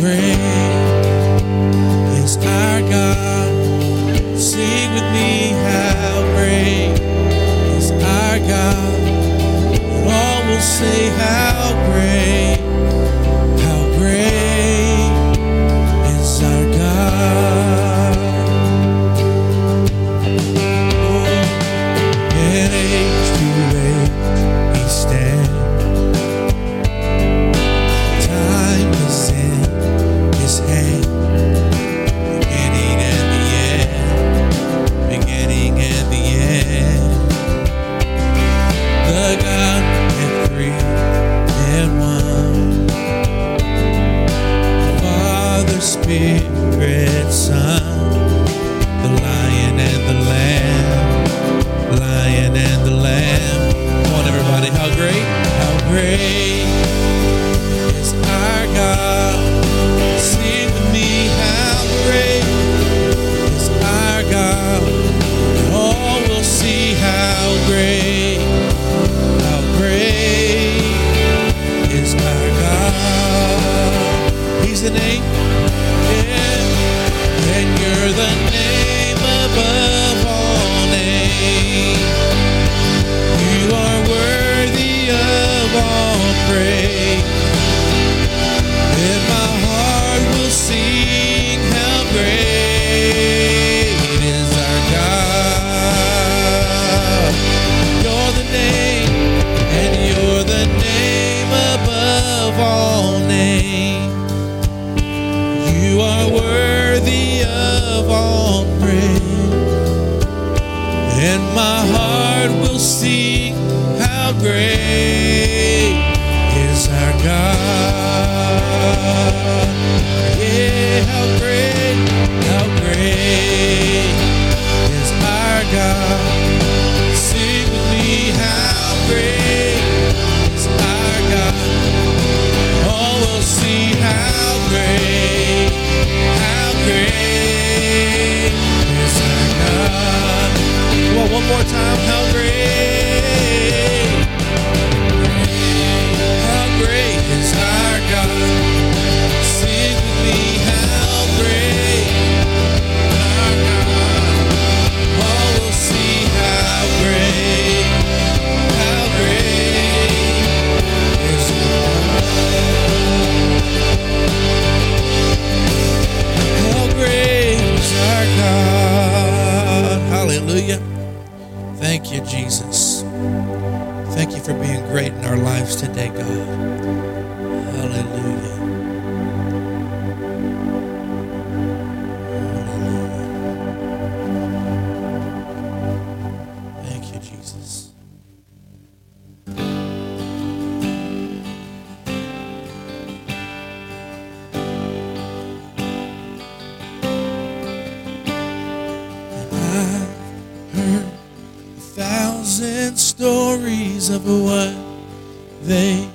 you are, of I'm loved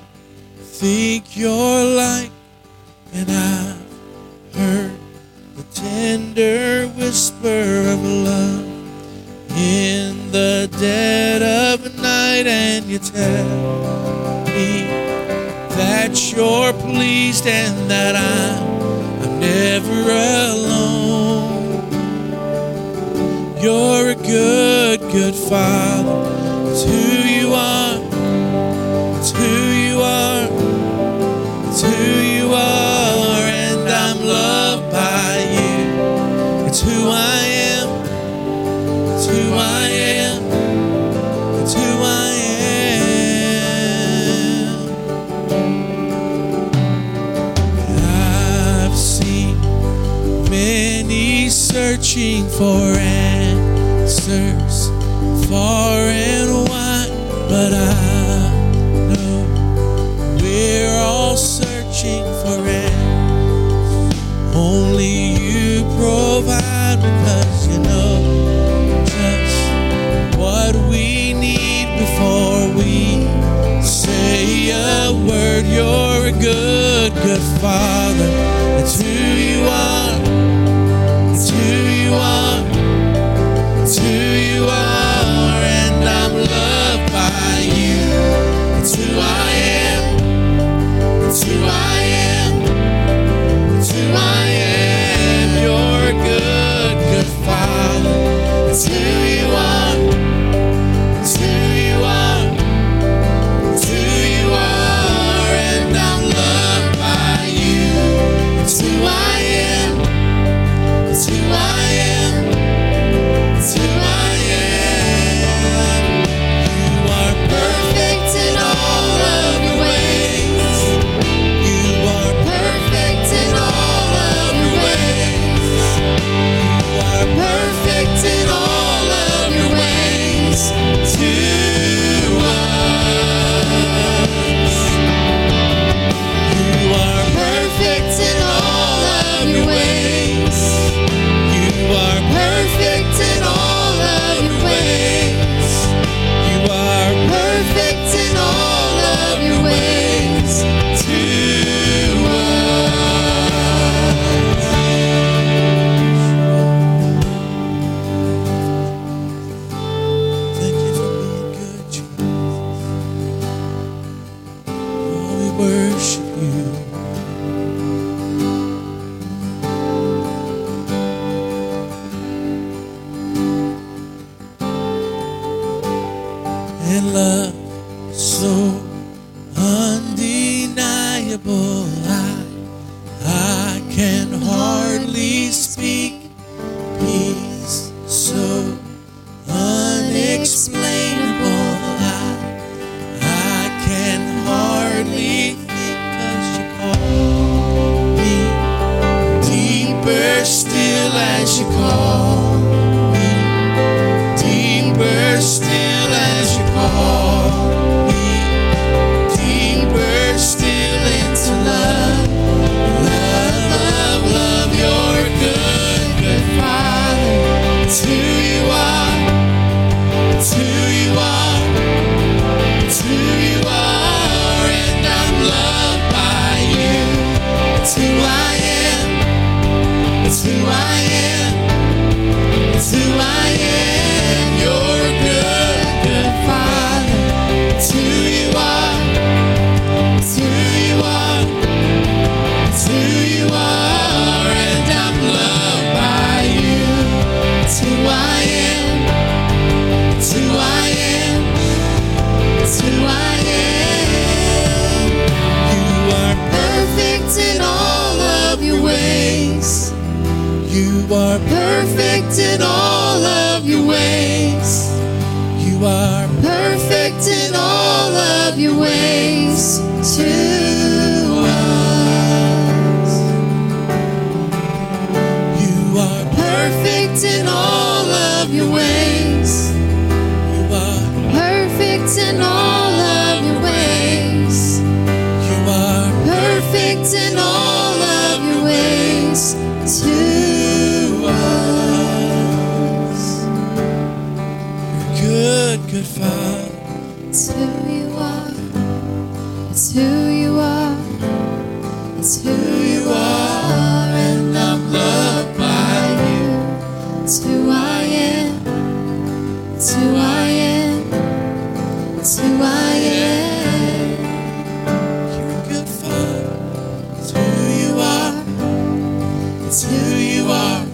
who you are.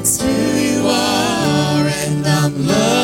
It's who you are, and I'm loved.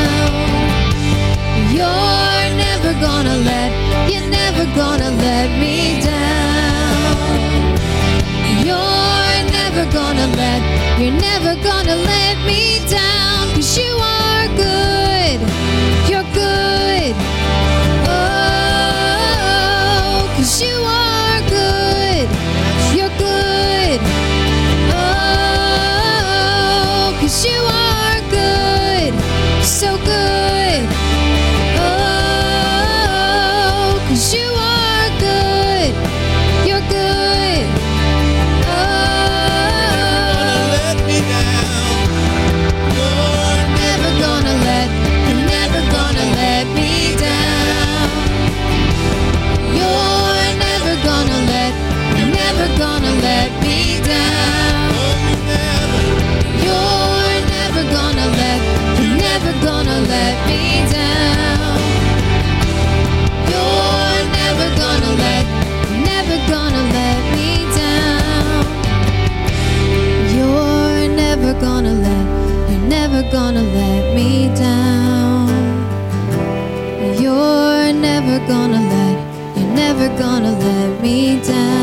You're never gonna let, you're never gonna let me down. You're never gonna let, you're never gonna let me down. Cause you are good. down.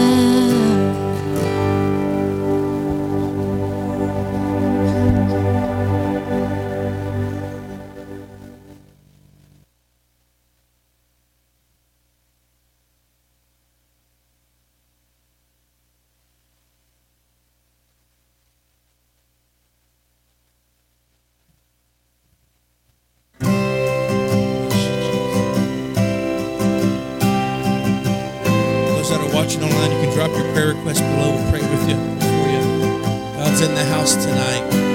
drop your prayer request below. We'll pray with you for you. Uh, God's in the house tonight.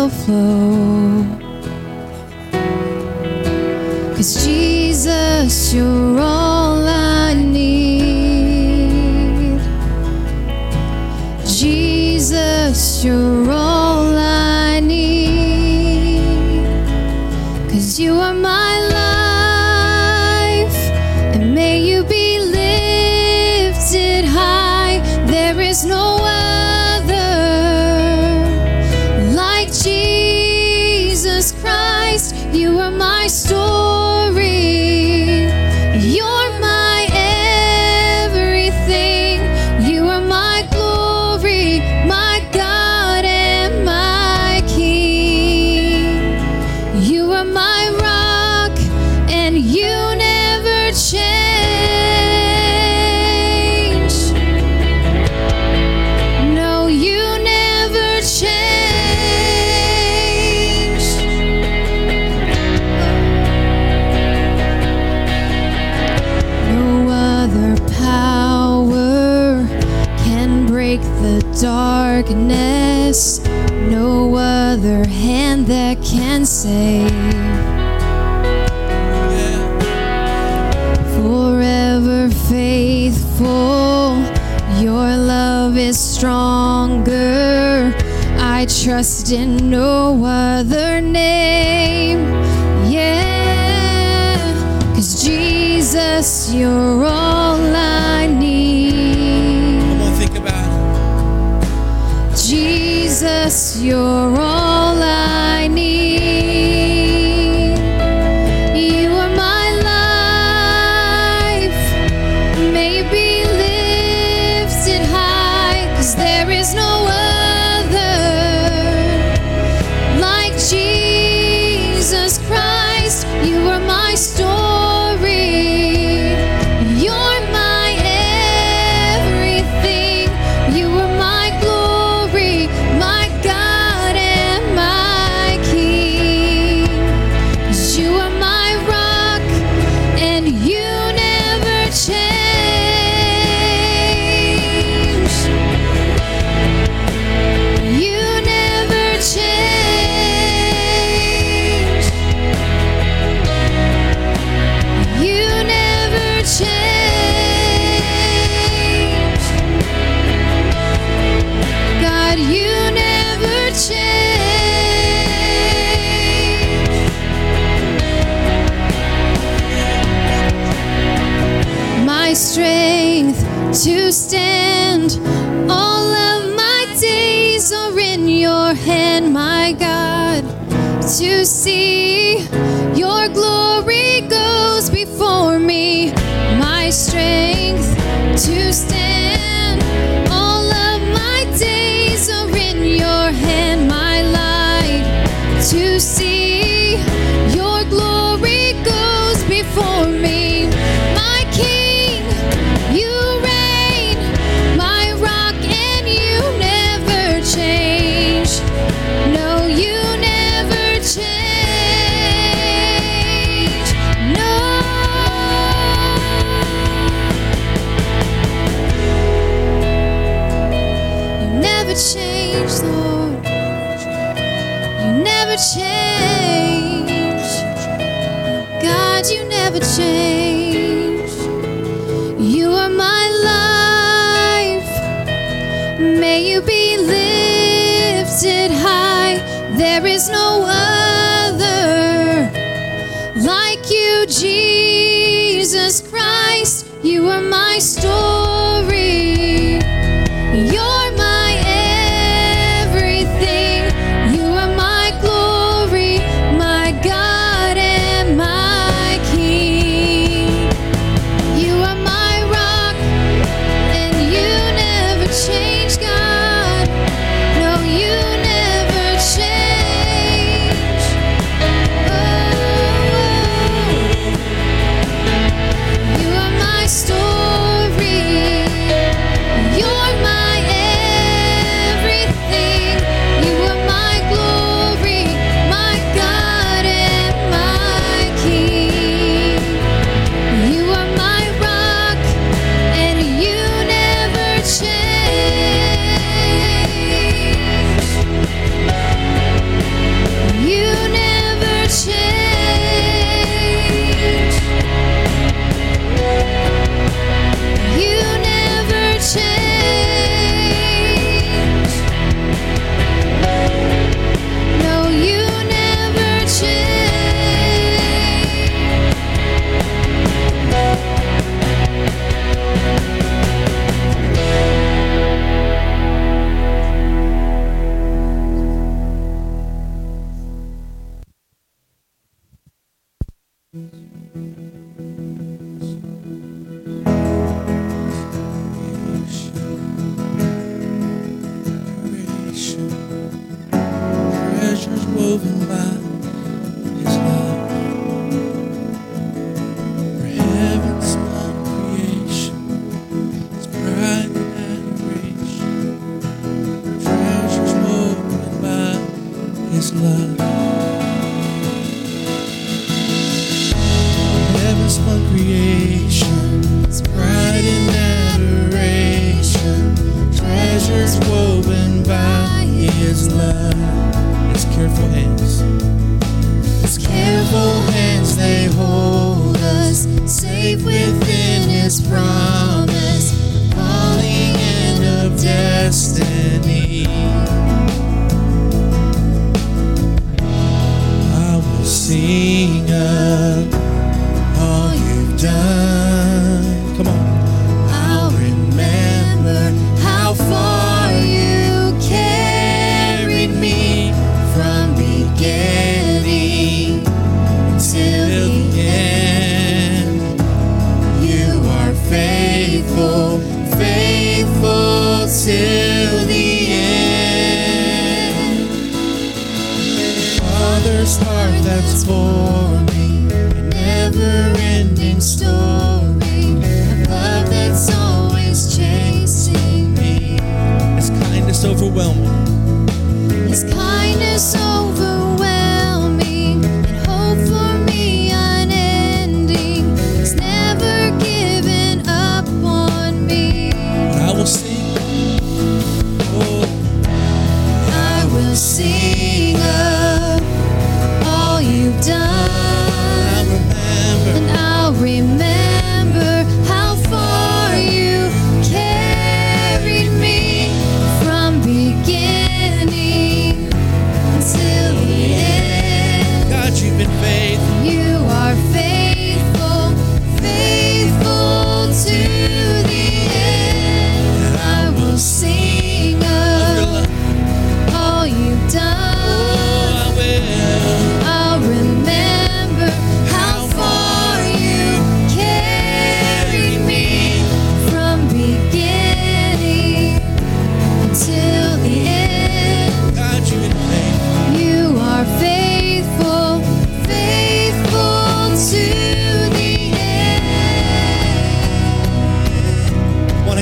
will flow. Cause Jesus, you're all I need. Jesus, you're save. Forever faithful, your love is stronger. I trust in no other name. Yeah, cause Jesus, you're all. See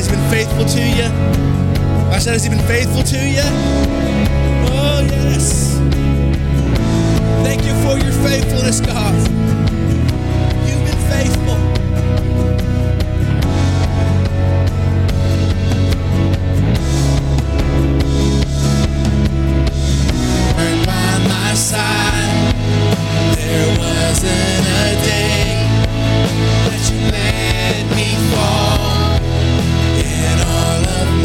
he been faithful to you? I said, Has He been faithful to you? Oh, yes. Thank you for your faithfulness, God. You've been faithful. By my side, there wasn't a day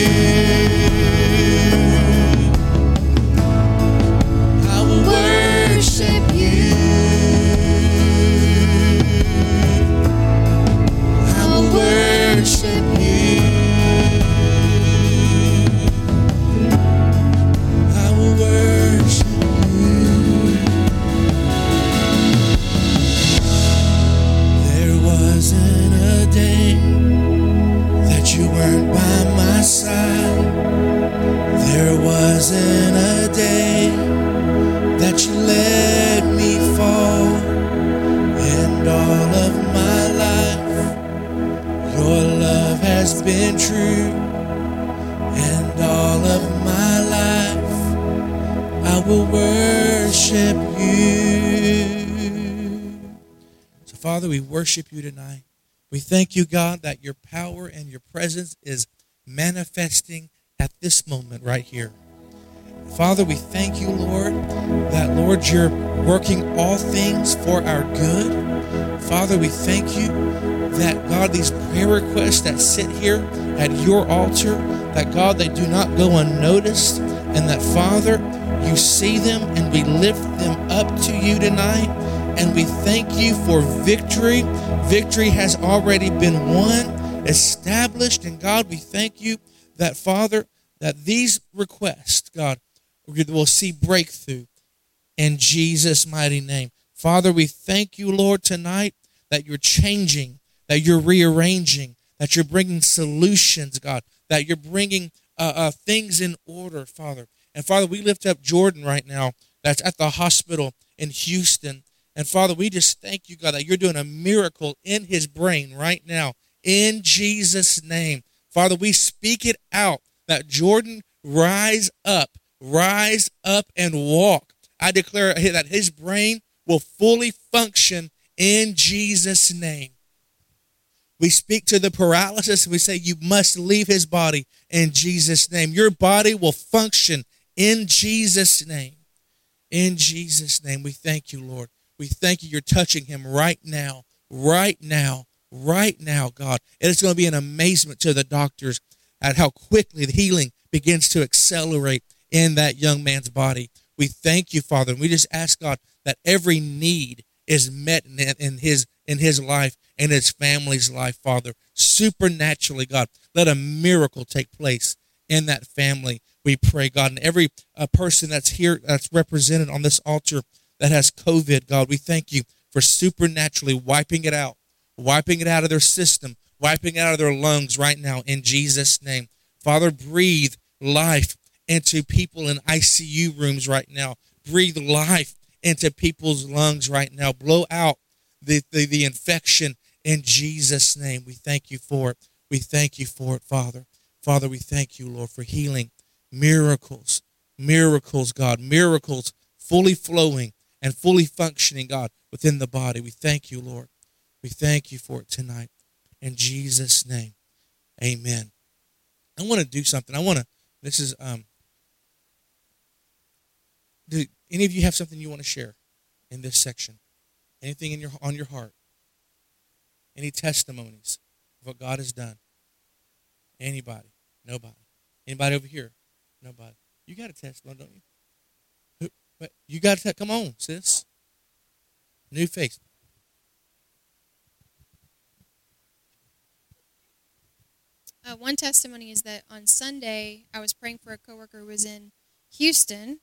you. Father, we worship you tonight. We thank you, God, that your power and your presence is manifesting at this moment right here. Father, we thank you, Lord, that, Lord, you're working all things for our good. Father, we thank you that, God, these prayer requests that sit here at your altar, that, God, they do not go unnoticed, and that, Father, you see them and we lift them up to you tonight. And we thank you for victory. Victory has already been won, established. And God, we thank you that, Father, that these requests, God, will see breakthrough in Jesus' mighty name. Father, we thank you, Lord, tonight that you're changing, that you're rearranging, that you're bringing solutions, God, that you're bringing uh, uh, things in order, Father. And Father, we lift up Jordan right now that's at the hospital in Houston. And Father, we just thank you, God, that you're doing a miracle in his brain right now in Jesus' name. Father, we speak it out that Jordan rise up, rise up and walk. I declare that his brain will fully function in Jesus' name. We speak to the paralysis. and We say, You must leave his body in Jesus' name. Your body will function in Jesus' name. In Jesus' name, we thank you, Lord. We thank you. You're touching him right now, right now, right now, God. And it's going to be an amazement to the doctors at how quickly the healing begins to accelerate in that young man's body. We thank you, Father. And we just ask, God, that every need is met in, his in his life and his family's life, Father. Supernaturally, God, let a miracle take place in that family. We pray, God, and every uh, person that's here, that's represented on this altar that has COVID, God, we thank you for supernaturally wiping it out, wiping it out of their system, wiping it out of their lungs right now in Jesus' name. Father, breathe life into people in ICU rooms right now. Breathe life into people's lungs right now. Blow out the, the, the infection in Jesus' name. We thank you for it. We thank you for it, Father. Father, we thank you, Lord, for healing, miracles, miracles, God, miracles fully flowing and fully functioning, God, within the body. We thank you, Lord. We thank you for it tonight. In Jesus' name, amen. I want to do something. I want to, this is, um, do any of you have something you want to share in this section? Anything in your on your heart? Any testimonies of what God has done? Anybody? Nobody. Anybody over here? Nobody. You got a testimony, don't you? But you got to come on, sis. New face. Uh, one testimony is that on Sunday, I was praying for a coworker who was in Houston.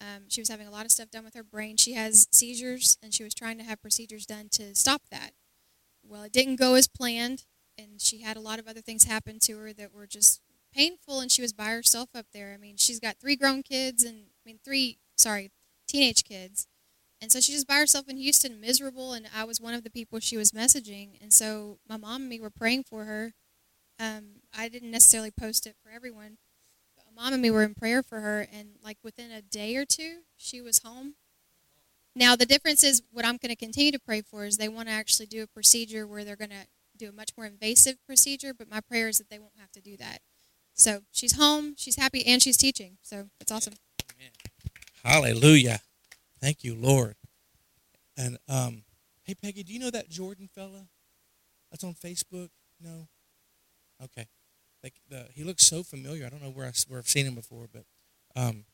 Um, she was having a lot of stuff done with her brain. She has seizures, and she was trying to have procedures done to stop that. Well, it didn't go as planned, and she had a lot of other things happen to her that were just painful, and she was by herself up there. I mean, she's got three grown kids, and I mean, three, sorry, teenage kids. And so she's just by herself in Houston, miserable, and I was one of the people she was messaging. And so my mom and me were praying for her um, I didn't necessarily post it for everyone, but mom and me were in prayer for her, and like within a day or two, she was home. Now the difference is what I'm going to continue to pray for is they want to actually do a procedure where they're going to do a much more invasive procedure, but my prayer is that they won't have to do that. So she's home, she's happy, and she's teaching. So it's awesome. Hallelujah. Thank you, Lord. And um, hey, Peggy, do you know that Jordan fella that's on Facebook? No. Okay. Like the, he looks so familiar. I don't know where I where I've seen him before, but um,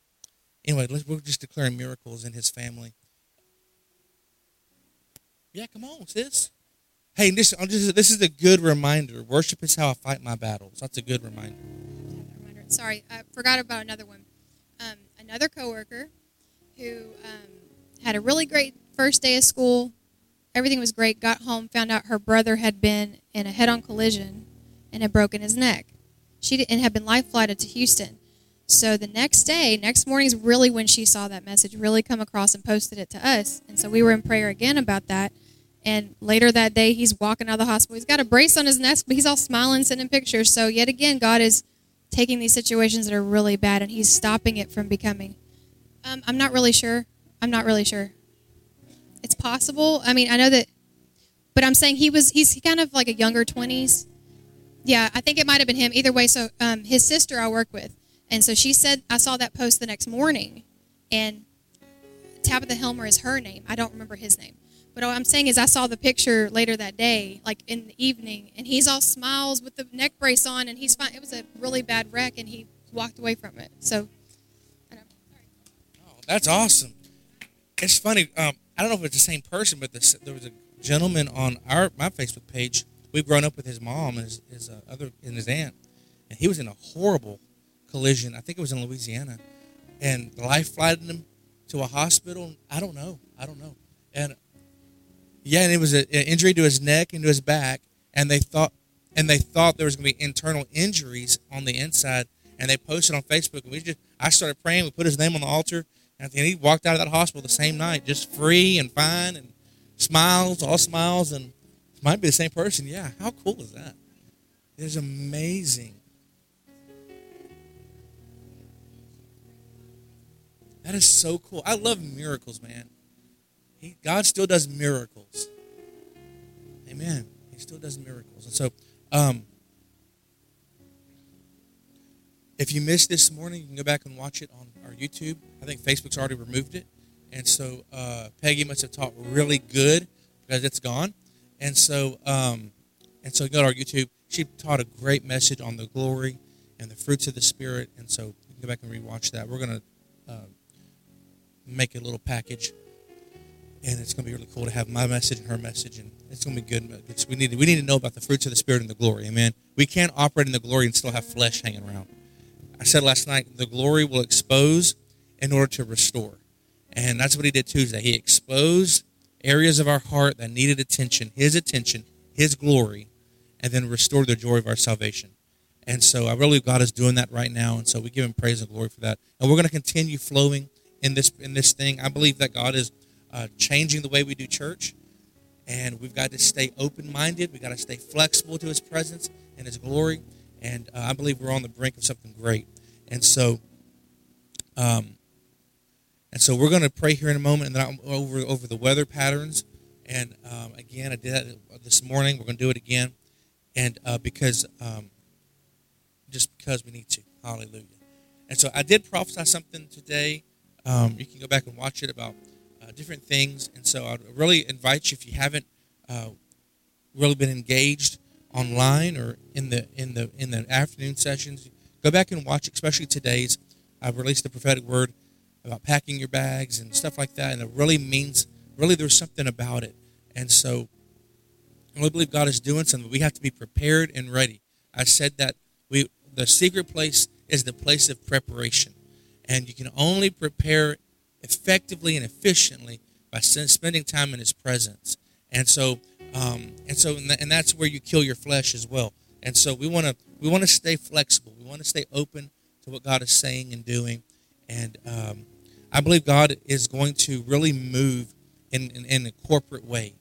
anyway, let's we're just declaring miracles in his family. Yeah, come on, sis. Hey, this just, this is a good reminder. Worship is how I fight my battles. That's a good reminder. Reminder. Sorry, I forgot about another one. Another coworker who um, had a really great first day of school. Everything was great. Got home, found out her brother had been in a head-on collision and had broken his neck. She did, and had been life flighted to Houston. So the next day, next morning is really when she saw that message really come across and posted it to us. And so we were in prayer again about that. And later that day, he's walking out of the hospital. He's got a brace on his neck, but he's all smiling, sending pictures. So yet again, God is taking these situations that are really bad and he's stopping it from becoming. Um, I'm not really sure. I'm not really sure. It's possible. I mean, I know that, but I'm saying he was. He's kind of like a younger 20s. Yeah, I think it might have been him. Either way, so um, his sister I work with, and so she said I saw that post the next morning, and Tabitha Helmer is her name. I don't remember his name. But what I'm saying is, I saw the picture later that day, like in the evening, and he's all smiles with the neck brace on, and he's fine. It was a really bad wreck, and he walked away from it. So, I don't, Oh, that's awesome. It's funny. Um, I don't know if it's the same person, but this, there was a gentleman on our my Facebook page. We've grown up with his mom and his, his uh, other and his aunt, and he was in a horrible collision. I think it was in Louisiana, and life flighted him to a hospital. I don't know. I don't know. And yeah, and it was an injury to his neck and to his back, and they thought and they thought there was going to be internal injuries on the inside, and they posted on Facebook. And we just I started praying. We put his name on the altar, and he walked out of that hospital the same night, just free and fine and smiles, all smiles, and it might be the same person. Yeah, how cool is that? It's amazing. That is so cool. I love miracles, man. He, God still does miracles. Amen. He still does miracles. And so, um, if you missed this morning, you can go back and watch it on our YouTube. I think Facebook's already removed it. And so uh, Peggy must have taught really good because it's gone. And so, um, and so go to our YouTube. She taught a great message on the glory and the fruits of the Spirit. And so you can go back and rewatch that. We're going to uh, make a little package and it's going to be really cool to have my message and her message, and it's to be good. It's, we need we need to know about the fruits of the spirit and the glory. Amen. We can't operate in the glory and still have flesh hanging around. I said last night, the glory will expose in order to restore, and that's what he did Tuesday. He exposed areas of our heart that needed attention, his attention, his glory, and then restored the joy of our salvation. And so I really God is doing that right now, and so we give Him praise and glory for that. And we're to continue flowing in this in this thing. I believe that God is uh, changing the way we do church. And we've got to stay open minded. We've got to stay flexible to His presence and His glory. And uh, I believe we're on the brink of something great. And so, um, and so we're going to pray here in a moment, and then I'm over over the weather patterns. And um, again, I did that this morning. We're going to do it again, and uh, because um, just because we need to. Hallelujah. And so I did prophesy something today. Um, you can go back and watch it about uh, different things. And so I'd really invite you if you haven't uh, really been engaged online or in the in the in the afternoon sessions, go back and watch, especially today's. I've released a prophetic word about packing your bags and stuff like that, and it really means really there's something about it. And so I really believe God is doing something. We have to be prepared and ready. I said that we the secret place is the place of preparation, and you can only prepare effectively and efficiently by spending time in His presence. And so, um, and so, and that's where you kill your flesh as well. And so, we want to we want to stay flexible. We want to stay open to what God is saying and doing. And um, I believe God is going to really move in, in, in a corporate way.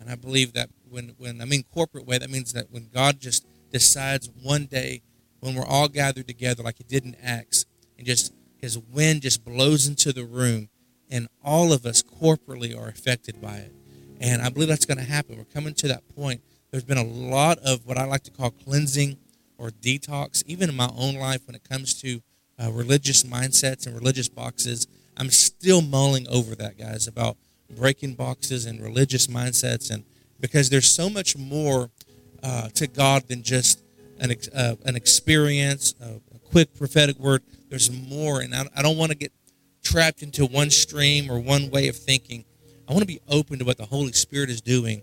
And I believe that when, when I mean corporate way, that means that when God just decides one day when we're all gathered together like he did in Acts and just his wind just blows into the room and all of us corporately are affected by it. And I believe that's going to happen. We're coming to that point. There's been a lot of what I like to call cleansing or detox, even in my own life when it comes to uh, religious mindsets and religious boxes. I'm still mulling over that, guys, about breaking boxes and religious mindsets, and because there's so much more uh, to God than just an uh, an experience, a, quick prophetic word. There's more, and I, I don't want to get trapped into one stream or one way of thinking. I want to be open to what the Holy Spirit is doing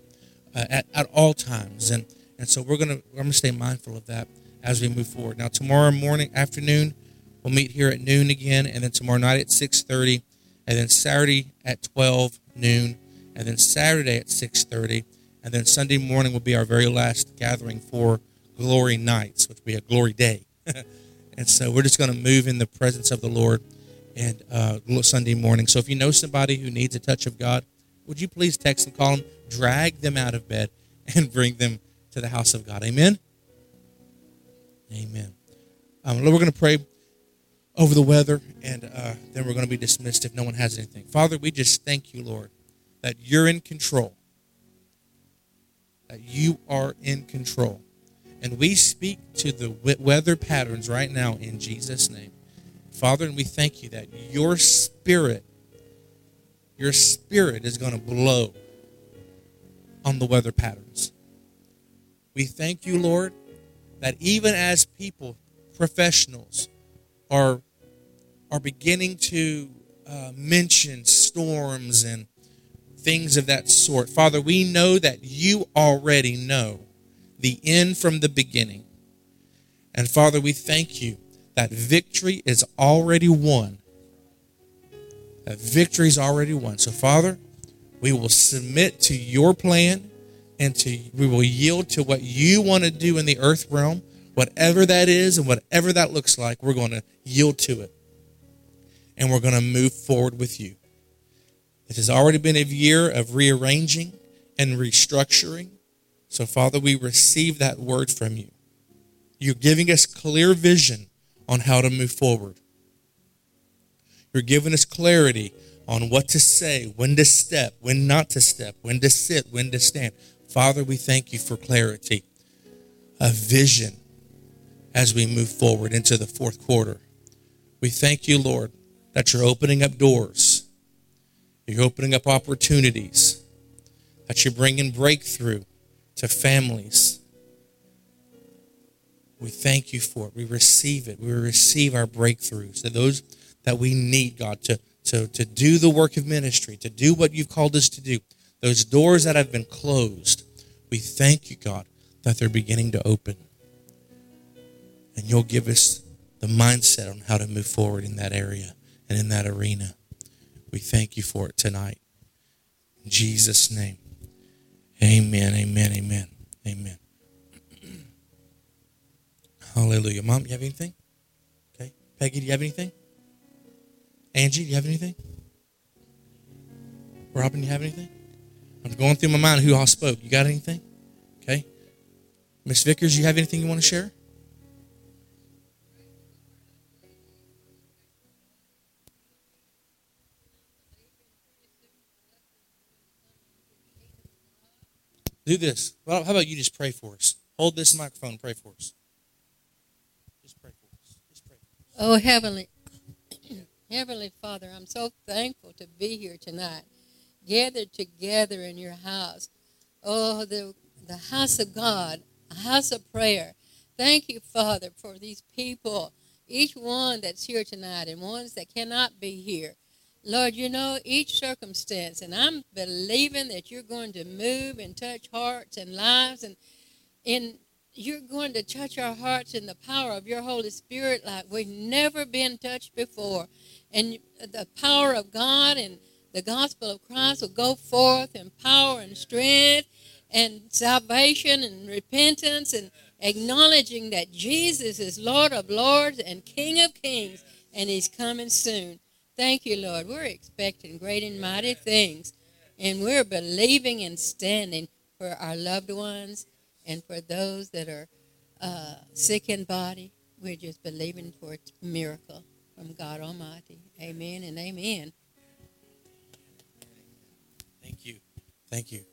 uh, at, at all times, and and so we're gonna we're gonna stay mindful of that as we move forward. Now tomorrow morning, afternoon, we'll meet here at noon again, and then tomorrow night at six thirty, and then Saturday at twelve noon, and then Saturday at six thirty, and then Sunday morning will be our very last gathering for Glory Nights, which will be a glory day. and so we're just going to move in the presence of the Lord and uh, Sunday morning. So if you know somebody who needs a touch of God, would you please text and call them, drag them out of bed, and bring them to the house of God? Amen. Amen. Um, we're going to pray over the weather, and uh, then we're going to be dismissed if no one has anything. Father, we just thank you, Lord, that you're in control. That you are in control. And we speak to the weather patterns right now in Jesus' name. Father, and we thank you that your spirit, your spirit is going to blow on the weather patterns. We thank you, Lord, that even as people, professionals, are, are beginning to uh, mention storms and things of that sort, Father, we know that you already know the end from the beginning. And Father, we thank you that victory is already won. That victory is already won. So, Father, we will submit to your plan and to we will yield to what you want to do in the earth realm, whatever that is and whatever that looks like, we're going to yield to it. And we're going to move forward with you. It has already been a year of rearranging and restructuring. So, Father, we receive that word from you. You're giving us clear vision on how to move forward. You're giving us clarity on what to say, when to step, when not to step, when to sit, when to stand. Father, we thank you for clarity, a vision as we move forward into the fourth quarter. We thank you, Lord, that you're opening up doors, you're opening up opportunities, that you're bringing breakthrough to families. We thank you for it. We receive it. We receive our breakthroughs. To those that we need, God, to, to, to do the work of ministry, to do what you've called us to do. Those doors that have been closed, we thank you, God, that they're beginning to open. And you'll give us the mindset on how to move forward in that area and in that arena. We thank you for it tonight. In Jesus' name. Amen, amen, amen, amen. Hallelujah. Mom, you have anything? Okay. Peggy, do you have anything? Angie, do you have anything? Robin, do you have anything? I'm going through my mind who all spoke. You got anything? Okay. Miss Vickers, you have anything you want to share? Do this. Well, how about you just pray for us? Hold this microphone pray for us. Just pray for us. Just pray for us. Oh, Heavenly, Heavenly Father, I'm so thankful to be here tonight gathered together in your house. Oh, the, the house of God, a house of prayer. Thank you, Father, for these people each one that's here tonight and ones that cannot be here. Lord, you know each circumstance, and I'm believing that you're going to move and touch hearts and lives, and in you're going to touch our hearts in the power of your Holy Spirit like we've never been touched before. And the power of God and the gospel of Christ will go forth in power and strength and salvation and repentance and acknowledging that Jesus is Lord of lords and King of kings and he's coming soon. Thank you, Lord. We're expecting great and mighty things and we're believing and standing for our loved ones and for those that are uh, sick in body, we're just believing for a miracle from God Almighty. Amen and amen. Thank you. Thank you.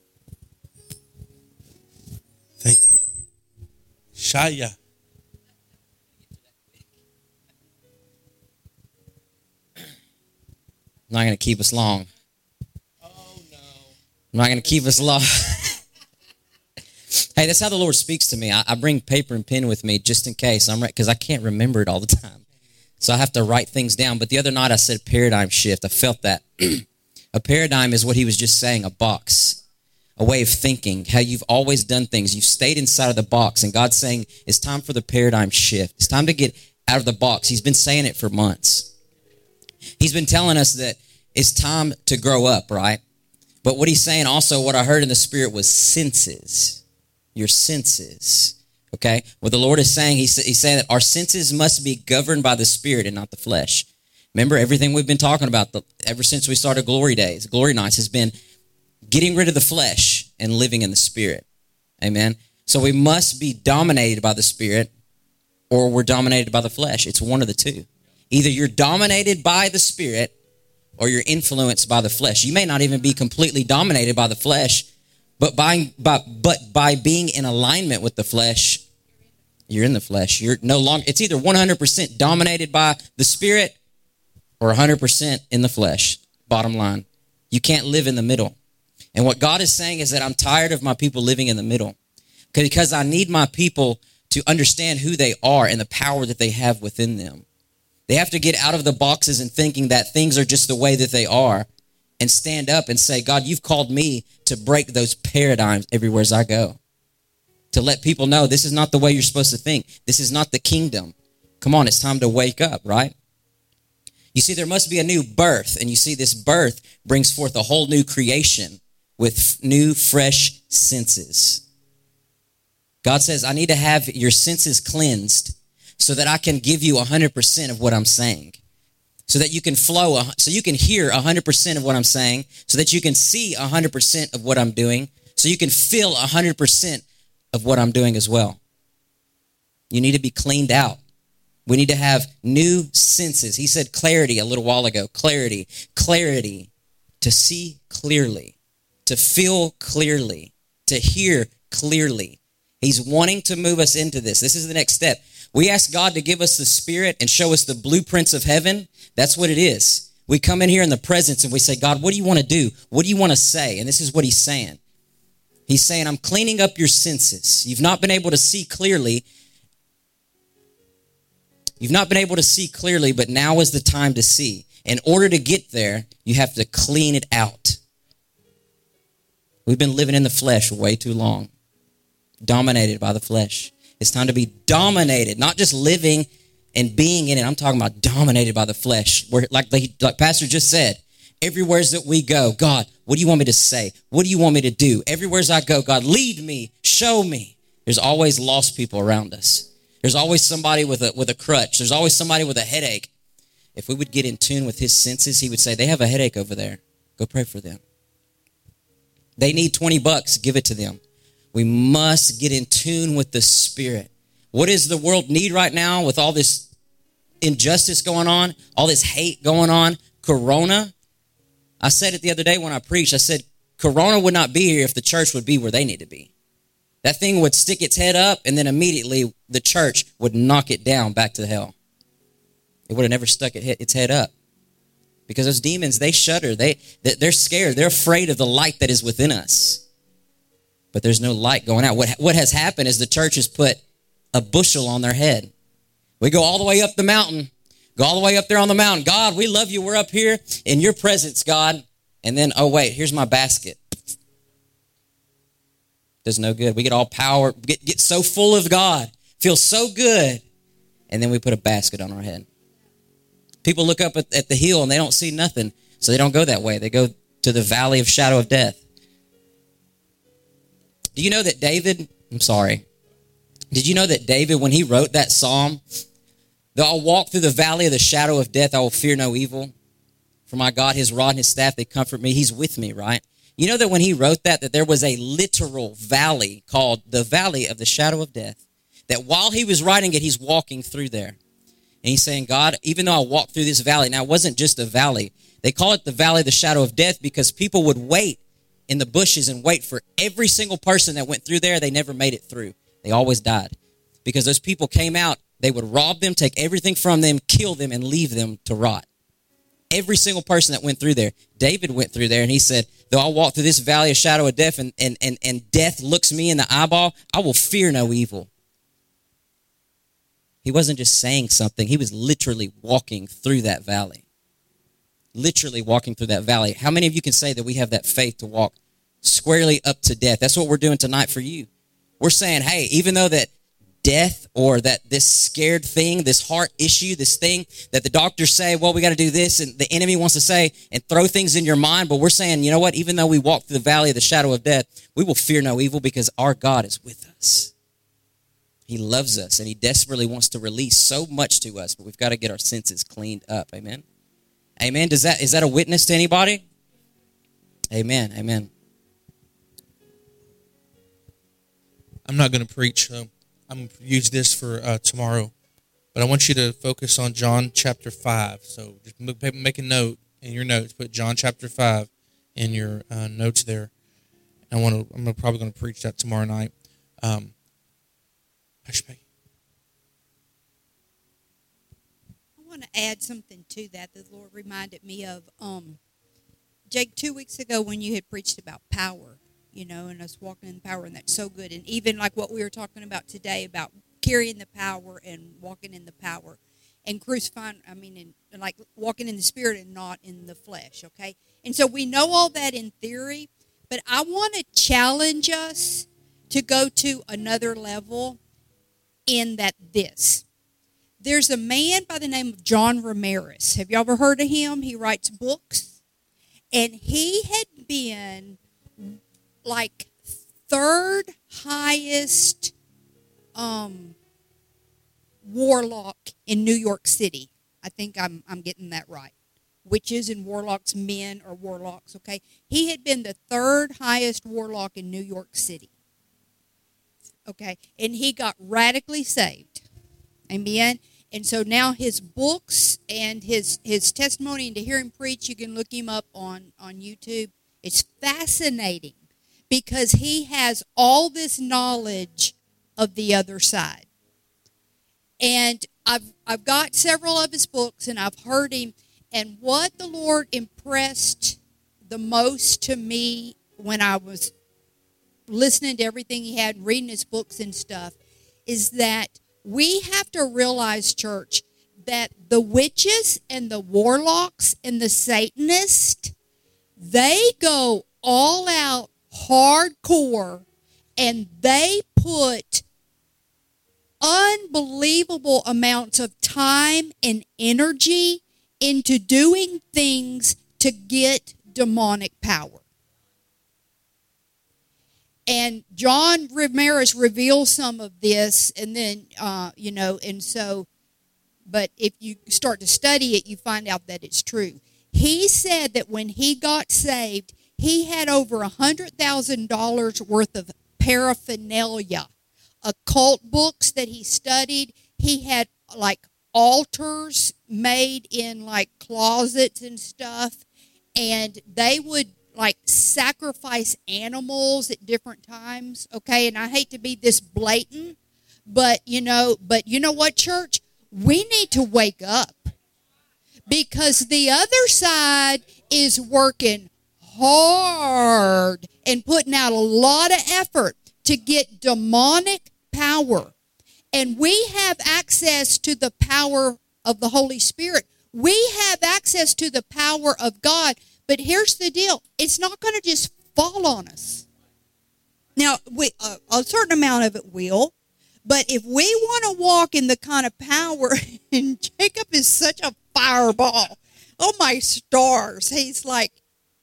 Thank you. Shaya. Not going to keep us long. Oh no. I'm not going to keep us long. hey, that's how the Lord speaks to me. I, I bring paper and pen with me just in case. I'm right, because I can't remember it all the time, so I have to write things down. But the other night I said paradigm shift. I felt that. a paradigm is what he was just saying. A box, a way of thinking. How you've always done things. You've stayed inside of the box, and God's saying it's time for the paradigm shift. It's time to get out of the box. He's been saying it for months. He's been telling us that it's time to grow up, right? But what he's saying also, what I heard in the spirit was senses. Your senses. Okay? What the Lord is saying, he's, he's saying that our senses must be governed by the spirit and not the flesh. Remember, everything we've been talking about the, ever since we started Glory Days, Glory Nights, has been getting rid of the flesh and living in the spirit. Amen? So we must be dominated by the spirit or we're dominated by the flesh. It's one of the two. Either you're dominated by the spirit or you're influenced by the flesh. You may not even be completely dominated by the flesh, but by, by but by being in alignment with the flesh, you're in the flesh. You're no longer it's either 100% dominated by the spirit or 100% in the flesh. Bottom line. You can't live in the middle. And what God is saying is that I'm tired of my people living in the middle. Because I need my people to understand who they are and the power that they have within them. They have to get out of the boxes and thinking that things are just the way that they are and stand up and say, God, you've called me to break those paradigms everywhere as I go. To let people know this is not the way you're supposed to think. This is not the kingdom. Come on, it's time to wake up, right? You see, there must be a new birth, and you see, this birth brings forth a whole new creation with new, fresh senses. God says, I need to have your senses cleansed so that I can give you 100% of what I'm saying. So that you can flow, so you can hear 100% of what I'm saying, so that you can see 100% of what I'm doing, so you can feel 100% of what I'm doing as well. You need to be cleaned out. We need to have new senses. He said clarity a little while ago. Clarity, clarity to see clearly, to feel clearly, to hear clearly. He's wanting to move us into this. This is the next step. We ask God to give us the Spirit and show us the blueprints of heaven. That's what it is. We come in here in the presence and we say, God, what do you want to do? What do you want to say? And this is what He's saying. He's saying, I'm cleaning up your senses. You've not been able to see clearly. You've not been able to see clearly, but now is the time to see. In order to get there, you have to clean it out. We've been living in the flesh way too long, dominated by the flesh. It's time to be dominated, not just living and being in it. I'm talking about dominated by the flesh. Where, like the like Pastor just said, everywheres that we go, God, what do you want me to say? What do you want me to do? Everywheres I go, God, lead me, show me. There's always lost people around us. There's always somebody with a with a crutch. There's always somebody with a headache. If we would get in tune with his senses, he would say, They have a headache over there. Go pray for them. They need 20 bucks, give it to them. We must get in tune with the Spirit. What does the world need right now with all this injustice going on, all this hate going on? Corona. I said it the other day when I preached. I said, Corona would not be here if the church would be where they need to be. That thing would stick its head up, and then immediately the church would knock it down back to hell. It would have never stuck its head up. Because those demons, they shudder. They, they're scared. They're afraid of the light that is within us but there's no light going out. What, what has happened is the church has put a bushel on their head. We go all the way up the mountain. Go all the way up there on the mountain. God, we love you. We're up here in your presence, God. And then, oh, wait, here's my basket. Does no good. We get all power, get, get so full of God, feel so good, and then we put a basket on our head. People look up at, at the hill and they don't see nothing, so they don't go that way. They go to the valley of shadow of death. Do you know that David, I'm sorry, did you know that David, when he wrote that psalm, though I'll walk through the valley of the shadow of death, I will fear no evil. For my God, his rod and his staff, they comfort me. He's with me, right? You know that when he wrote that, that there was a literal valley called the valley of the shadow of death. That while he was writing it, he's walking through there. And he's saying, God, even though I walk through this valley, now it wasn't just a valley. They call it the valley of the shadow of death because people would wait in the bushes and wait for every single person that went through there. They never made it through. They always died. Because those people came out, they would rob them, take everything from them, kill them, and leave them to rot every single person that went through there. David went through there and he said, Though I walk through this valley of shadow of death and, and, and, and death looks me in the eyeball, I will fear no evil. He wasn't just saying something, he was literally walking through that valley. Literally walking through that valley. How many of you can say that we have that faith to walk squarely up to death? That's what we're doing tonight for you. We're saying, hey, even though that death or that this scared thing, this heart issue, this thing that the doctors say, well, we got to do this, and the enemy wants to say and throw things in your mind. But we're saying, you know what? Even though we walk through the valley of the shadow of death, we will fear no evil because our God is with us. He loves us and he desperately wants to release so much to us, but we've got to get our senses cleaned up. Amen. Amen. Does that is that a witness to anybody? Amen. Amen. I'm not going to preach. So I'm going to use this for uh, tomorrow. But I want you to focus on John chapter 5. So just make a note in your notes. Put John chapter 5 in your uh, notes there. I want to, I'm probably going to preach that tomorrow night. Um, want to add something to that that the Lord reminded me of. Um, Jake, two weeks ago when you had preached about power, you know, and us walking in power, and that's so good. And even like what we were talking about today about carrying the power and walking in the power and crucifying, I mean, like walking in the spirit and not in the flesh, okay? And so we know all that in theory, but I want to challenge us to go to another level in that this. There's a man by the name of John Ramirez. Have you ever heard of him? He writes books. And he had been like third highest um, warlock in New York City. I think I'm, I'm getting that right. Witches and warlocks, men or warlocks, okay? He had been the third highest warlock in New York City. Okay? And he got radically saved. Amen? And so now his books and his, his testimony and to hear him preach, you can look him up on, on YouTube. It's fascinating because he has all this knowledge of the other side. And I've, I've got several of his books and I've heard him. And what the Lord impressed the most to me when I was listening to everything he had, reading his books and stuff, is that we have to realize, church, that the witches and the warlocks and the Satanists, they go all out hardcore and they put unbelievable amounts of time and energy into doing things to get demonic power. And John Ramirez reveals some of this, and then, uh, you know, and so, but if you start to study it, you find out that it's true. He said that when he got saved, he had over a $100,000 worth of paraphernalia, occult books that he studied. He had like altars made in like closets and stuff, and they would like sacrifice animals at different times. Okay, and I hate to be this blatant, but you know, but you know what, church? We need to wake up because the other side is working hard and putting out a lot of effort to get demonic power. And we have access to the power of the Holy Spirit. We have access to the power of God. But here's the deal it's not going to just fall on us. Now, we, uh, a certain amount of it will. But if we want to walk in the kind of power, and Jacob is such a fireball. Oh my stars. He's like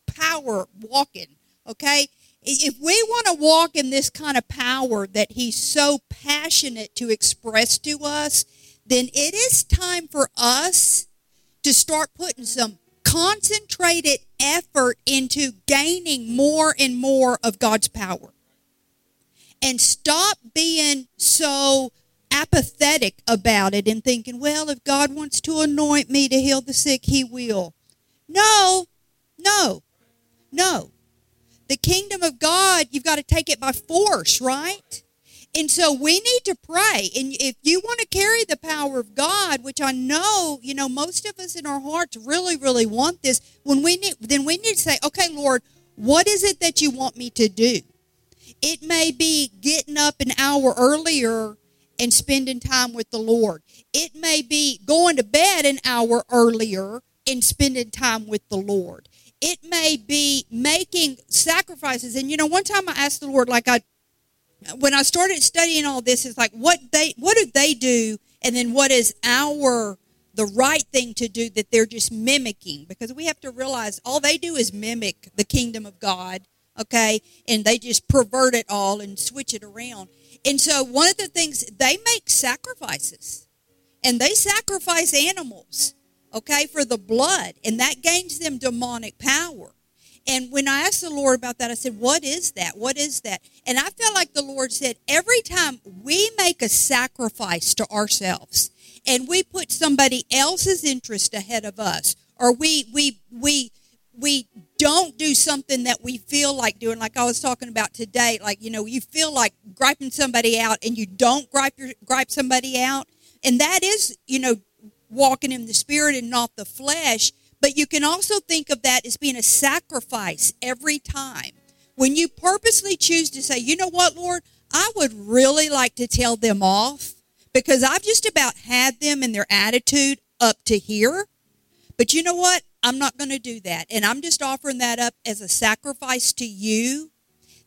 power walking. Okay? If we want to walk in this kind of power that he's so passionate to express to us, then it is time for us to start putting some concentrated effort into gaining more and more of God's power. And stop being so apathetic about it and thinking, well, if God wants to anoint me to heal the sick, he will. No, no, no. The kingdom of God, you've got to take it by force, right? And so we need to pray. And if you want to carry the power of God, which I know, you know, most of us in our hearts really, really want this, when we need then we need to say, okay, Lord, what is it that you want me to do? It may be getting up an hour earlier and spending time with the Lord. It may be going to bed an hour earlier and spending time with the Lord it may be making sacrifices. And you know, one time I asked the Lord, like I, when I started studying all this, it's like what they, what do they do, and then what is our the right thing to do that they're just mimicking? Because we have to realize all they do is mimic the kingdom of God, okay, and they just pervert it all and switch it around. And so one of the things they make sacrifices, and they sacrifice animals okay, for the blood, and that gains them demonic power. And when I asked the Lord about that, I said, What is that? What is that? And I felt like the Lord said, Every time we make a sacrifice to ourselves and we put somebody else's interest ahead of us, or we, we, we, we don't do something that we feel like doing, like I was talking about today, like, you know, you feel like griping somebody out and you don't gripe, your, gripe somebody out. And that is, you know, walking in the spirit and not the flesh. But you can also think of that as being a sacrifice every time. When you purposely choose to say, you know what, Lord, I would really like to tell them off because I've just about had them and their attitude up to here. But you know what? I'm not going to do that. And I'm just offering that up as a sacrifice to you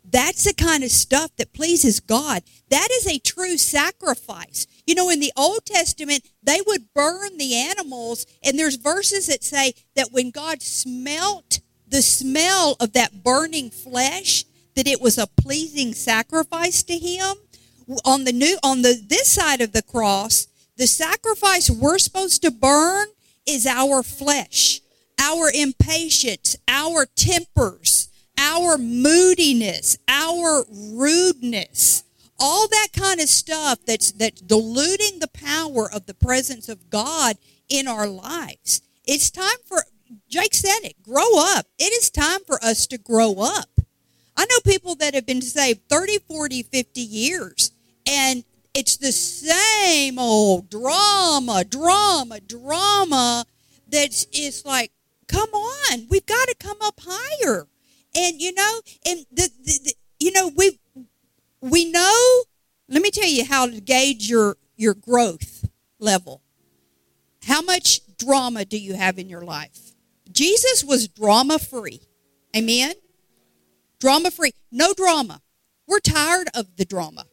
that's the kind of stuff that pleases God. That is a true sacrifice. You know, in the Old Testament, they would burn the animals, and there's verses that say that when God smelt the smell of that burning flesh, that it was a pleasing sacrifice to him. On the new on the this side of the cross, the sacrifice we're supposed to burn is our flesh, our impatience, our tempers, our moodiness, our rudeness, all that kind of stuff that's that's diluting the power of the presence of God in our lives. It's time for Jake said it, grow up. It is time for us to grow up. I know people that have been saved 30, 40, 50 years and it's the same old drama, drama, drama that's it's like, come on, we've got to come up higher and you know, and the, the, the you know we we know. Let me tell you how to gauge your your growth level. How much drama do you have in your life? Jesus was drama free. Amen. Drama free. No drama. We're tired of the drama.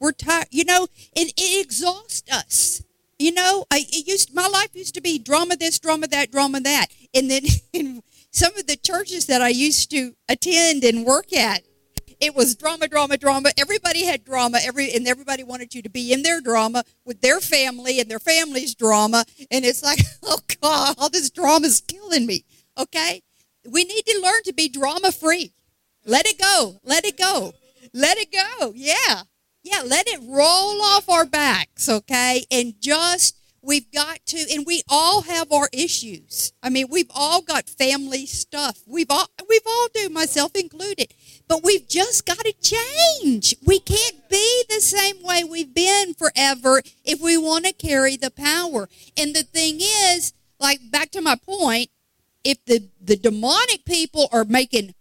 We're tired. You know, it, it exhausts us. You know, I it used my life used to be drama this, drama that, drama that, and then in some of the churches that I used to attend and work at, it was drama, drama, drama. Everybody had drama, every and everybody wanted you to be in their drama with their family and their family's drama. And it's like, oh God, all this drama is killing me. Okay? We need to learn to be drama free. Let it go. Let it go. Let it go. Yeah. Yeah, let it roll off our backs, okay? And just We've got to, and we all have our issues. I mean, we've all got family stuff. We've all, we've all do, myself included. But we've just got to change. We can't be the same way we've been forever if we want to carry the power. And the thing is, like back to my point, if the the demonic people are making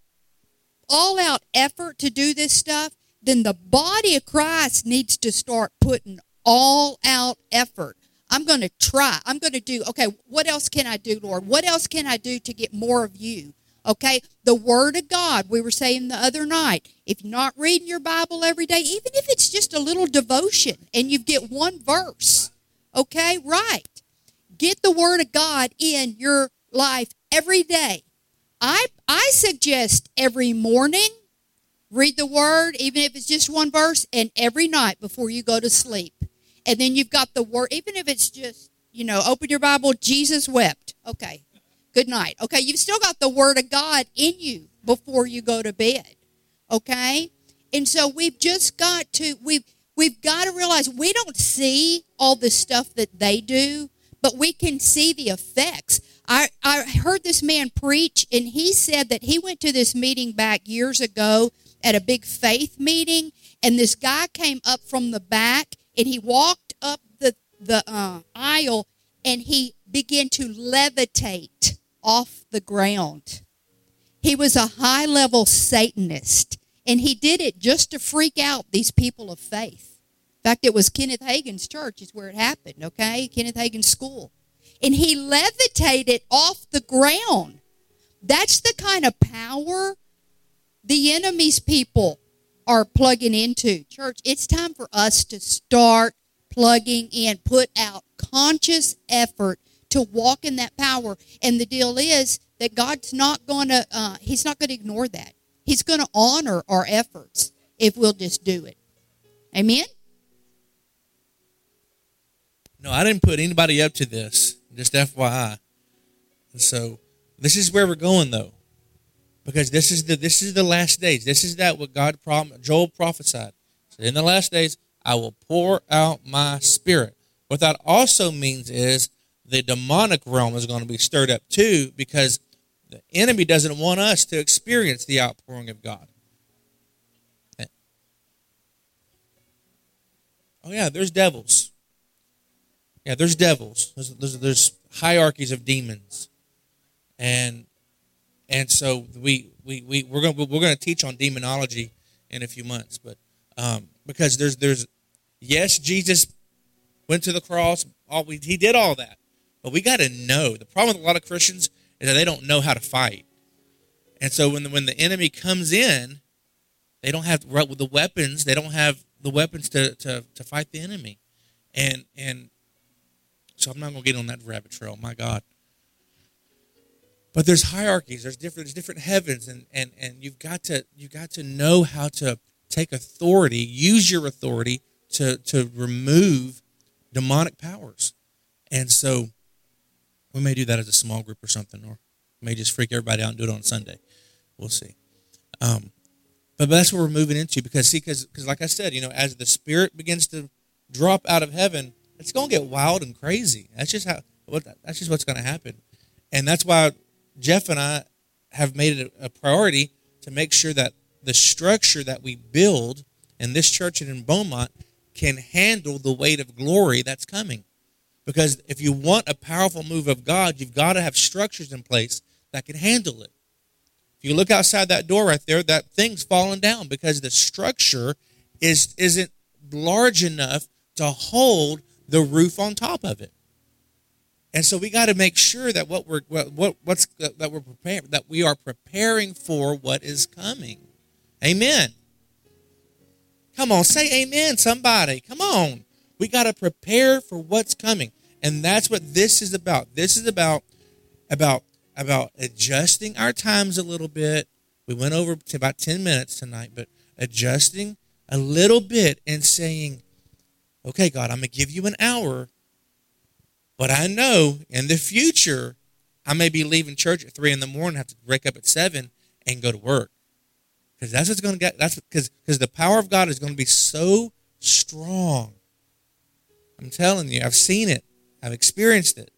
all out effort to do this stuff, then the body of Christ needs to start putting all out effort. I'm going to try. I'm going to do, okay, what else can I do, Lord? What else can I do to get more of you? Okay, the Word of God, we were saying the other night, if you're not reading your Bible every day, even if it's just a little devotion and you get one verse, okay, right. Get the Word of God in your life every day. I, I suggest every morning read the Word, even if it's just one verse, and every night before you go to sleep. And then you've got the Word, even if it's just, you know, open your Bible, Jesus wept. Okay, good night. Okay, you've still got the Word of God in you before you go to bed. Okay? And so we've just got to we've we've got to realize we don't see all the stuff that they do, but we can see the effects. I, I heard this man preach, and he said that he went to this meeting back years ago at a big faith meeting, and this guy came up from the back, and he walked up the the uh, aisle, and he began to levitate off the ground. He was a high level Satanist, and he did it just to freak out these people of faith. In fact, it was Kenneth Hagin's church is where it happened, okay? Kenneth Hagin's school. And he levitated off the ground. That's the kind of power the enemy's people are plugging into. Church, it's time for us to start plugging in, put out conscious effort to walk in that power. And the deal is that God's not going to, uh, He's not going to ignore that. He's going to honor our efforts if we'll just do it. Amen? No, I didn't put anybody up to this. Just FYI. So this is where we're going though. Because this is the this is the last days. This is that what God prom- Joel prophesied. So in the last days I will pour out my spirit. What that also means is the demonic realm is going to be stirred up too because the enemy doesn't want us to experience the outpouring of God. Oh yeah, there's devils. Yeah, there's devils. There's, there's, there's hierarchies of demons, and and so we we, we we're going to we're going to teach on demonology in a few months, but um, because there's there's yes, Jesus went to the cross. All we, he did all that, but we got to know. The problem with a lot of Christians is that they don't know how to fight, and so when the, when the enemy comes in, they don't have the weapons. They don't have the weapons to, to, to fight the enemy, and and so I'm not going to get on that rabbit trail. My God. But there's hierarchies. There's different. There's different heavens, and and and you've got to you got to know how to take authority, use your authority to to remove demonic powers. And so we may do that as a small group or something, or may just freak everybody out and do it on Sunday. We'll see. Um, but that's what we're moving into because see, because like I said, you know, as the spirit begins to drop out of heaven, it's going to get wild and crazy. That's just how what that's just what's going to happen, and that's why Jeff and I have made it a priority to make sure that the structure that we build in this church and in Beaumont can handle the weight of glory that's coming. Because if you want a powerful move of God, you've got to have structures in place that can handle it. If you look outside that door right there, that thing's falling down because the structure is isn't large enough to hold the roof on top of it. And so we got to make sure that what we're what, what what's that we're preparing that we are preparing for what is coming. Amen. Come on, say amen somebody. Come on. We got to prepare for what's coming. And that's what this is about. This is about about about adjusting our times a little bit. We went over to about 10 minutes tonight, but adjusting a little bit and saying, okay, God, I'm going to give you an hour, but I know in the future, I may be leaving church at 3 in the morning, have to wake up at 7 and go to work. Because that's what's going to get, that's because because the power of God is going to be so strong. I'm telling you, I've seen it. I've experienced it.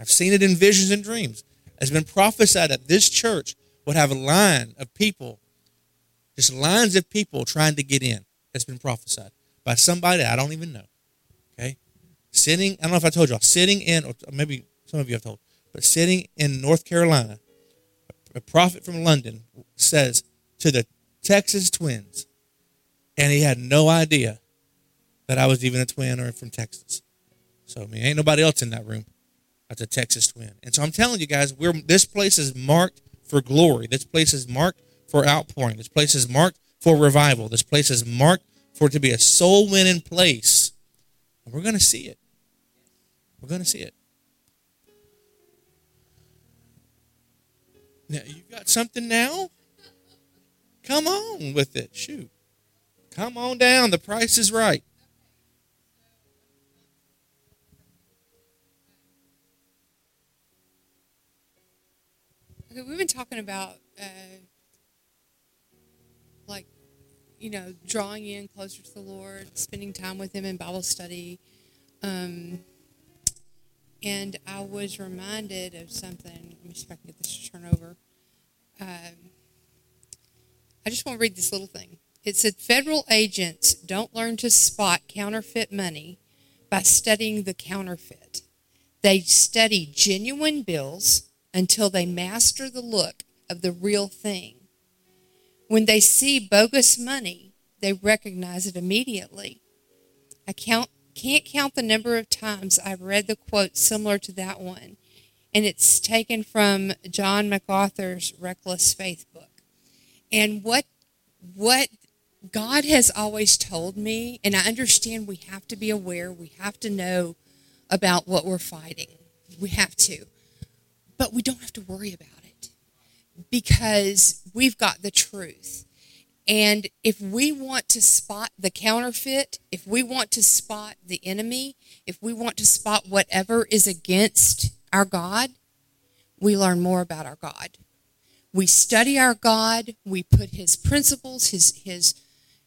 I've seen it in visions and dreams. It's been prophesied that this church would have a line of people, just lines of people trying to get in. It's been prophesied by somebody I don't even know. Okay? Sitting, I don't know if I told y'all, sitting in, or maybe some of you have told, but sitting in North Carolina, a prophet from London says to the Texas twins, and he had no idea that I was even a twin or from Texas. So I mean, ain't nobody else in that room. That's a Texas twin. And so I'm telling you guys, we're this place is marked for glory. This place is marked for outpouring. This place is marked for revival. This place is marked for it to be a soul winning place. And we're going to see it. We're going to see it. Now, you got something now? Come on with it. Shoot. Come on down. The price is right. We've been talking about uh, like you know drawing in closer to the Lord, spending time with Him in Bible study, um, and I was reminded of something. Let me see if I can get this to turn over. Um, I just want to read this little thing. It said federal agents don't learn to spot counterfeit money by studying the counterfeit. They study genuine bills until they master the look of the real thing. When they see bogus money, they recognize it immediately. I count, can't count the number of times I've read the quote similar to that one, and it's taken from John MacArthur's Reckless Faith book. And what what God has always told me, and I understand we have to be aware, we have to know about what we're fighting. We have to but we don't have to worry about it because we've got the truth. And if we want to spot the counterfeit, if we want to spot the enemy, if we want to spot whatever is against our God, we learn more about our God. We study our God, we put his principles, his his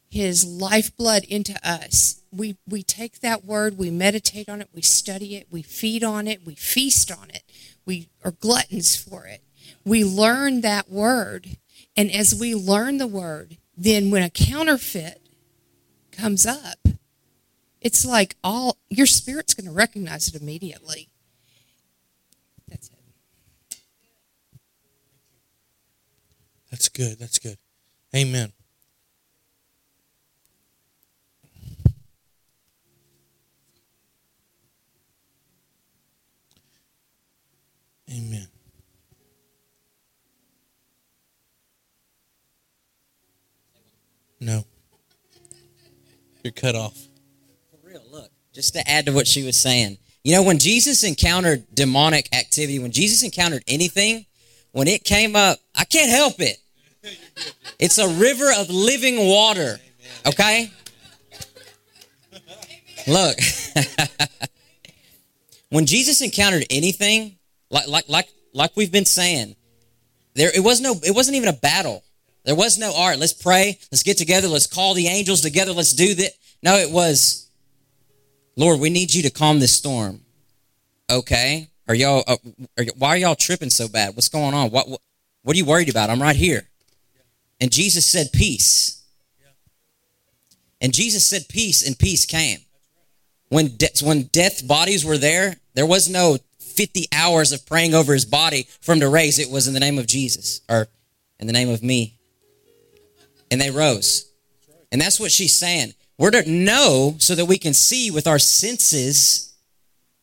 his lifeblood into us. We we take that word, we meditate on it, we study it, we feed on it, we feast on it we are gluttons for it. We learn that word, and as we learn the word, then when a counterfeit comes up, it's like all your spirit's going to recognize it immediately. That's it. That's good. That's good. Amen. Amen. No. You're cut off. For real, look, just to add to what she was saying. You know, when Jesus encountered demonic activity, when Jesus encountered anything, when it came up, I can't help it. It's a river of living water. Okay? Look. when Jesus encountered anything, like like like like we've been saying, there it was no it wasn't even a battle. There was no right, let's pray, let's get together, let's call the angels together, let's do that. No, it was Lord, we need you to calm this storm. Okay? Are y'all uh, are, why are y'all tripping so bad? What's going on? What, what what are you worried about? I'm right here. And Jesus said peace. And Jesus said peace and peace came. When de- when death bodies were there, there was no 50 hours of praying over his body for him to raise, it was in the name of Jesus or in the name of me. And they rose. And that's what she's saying. We're to know so that we can see with our senses,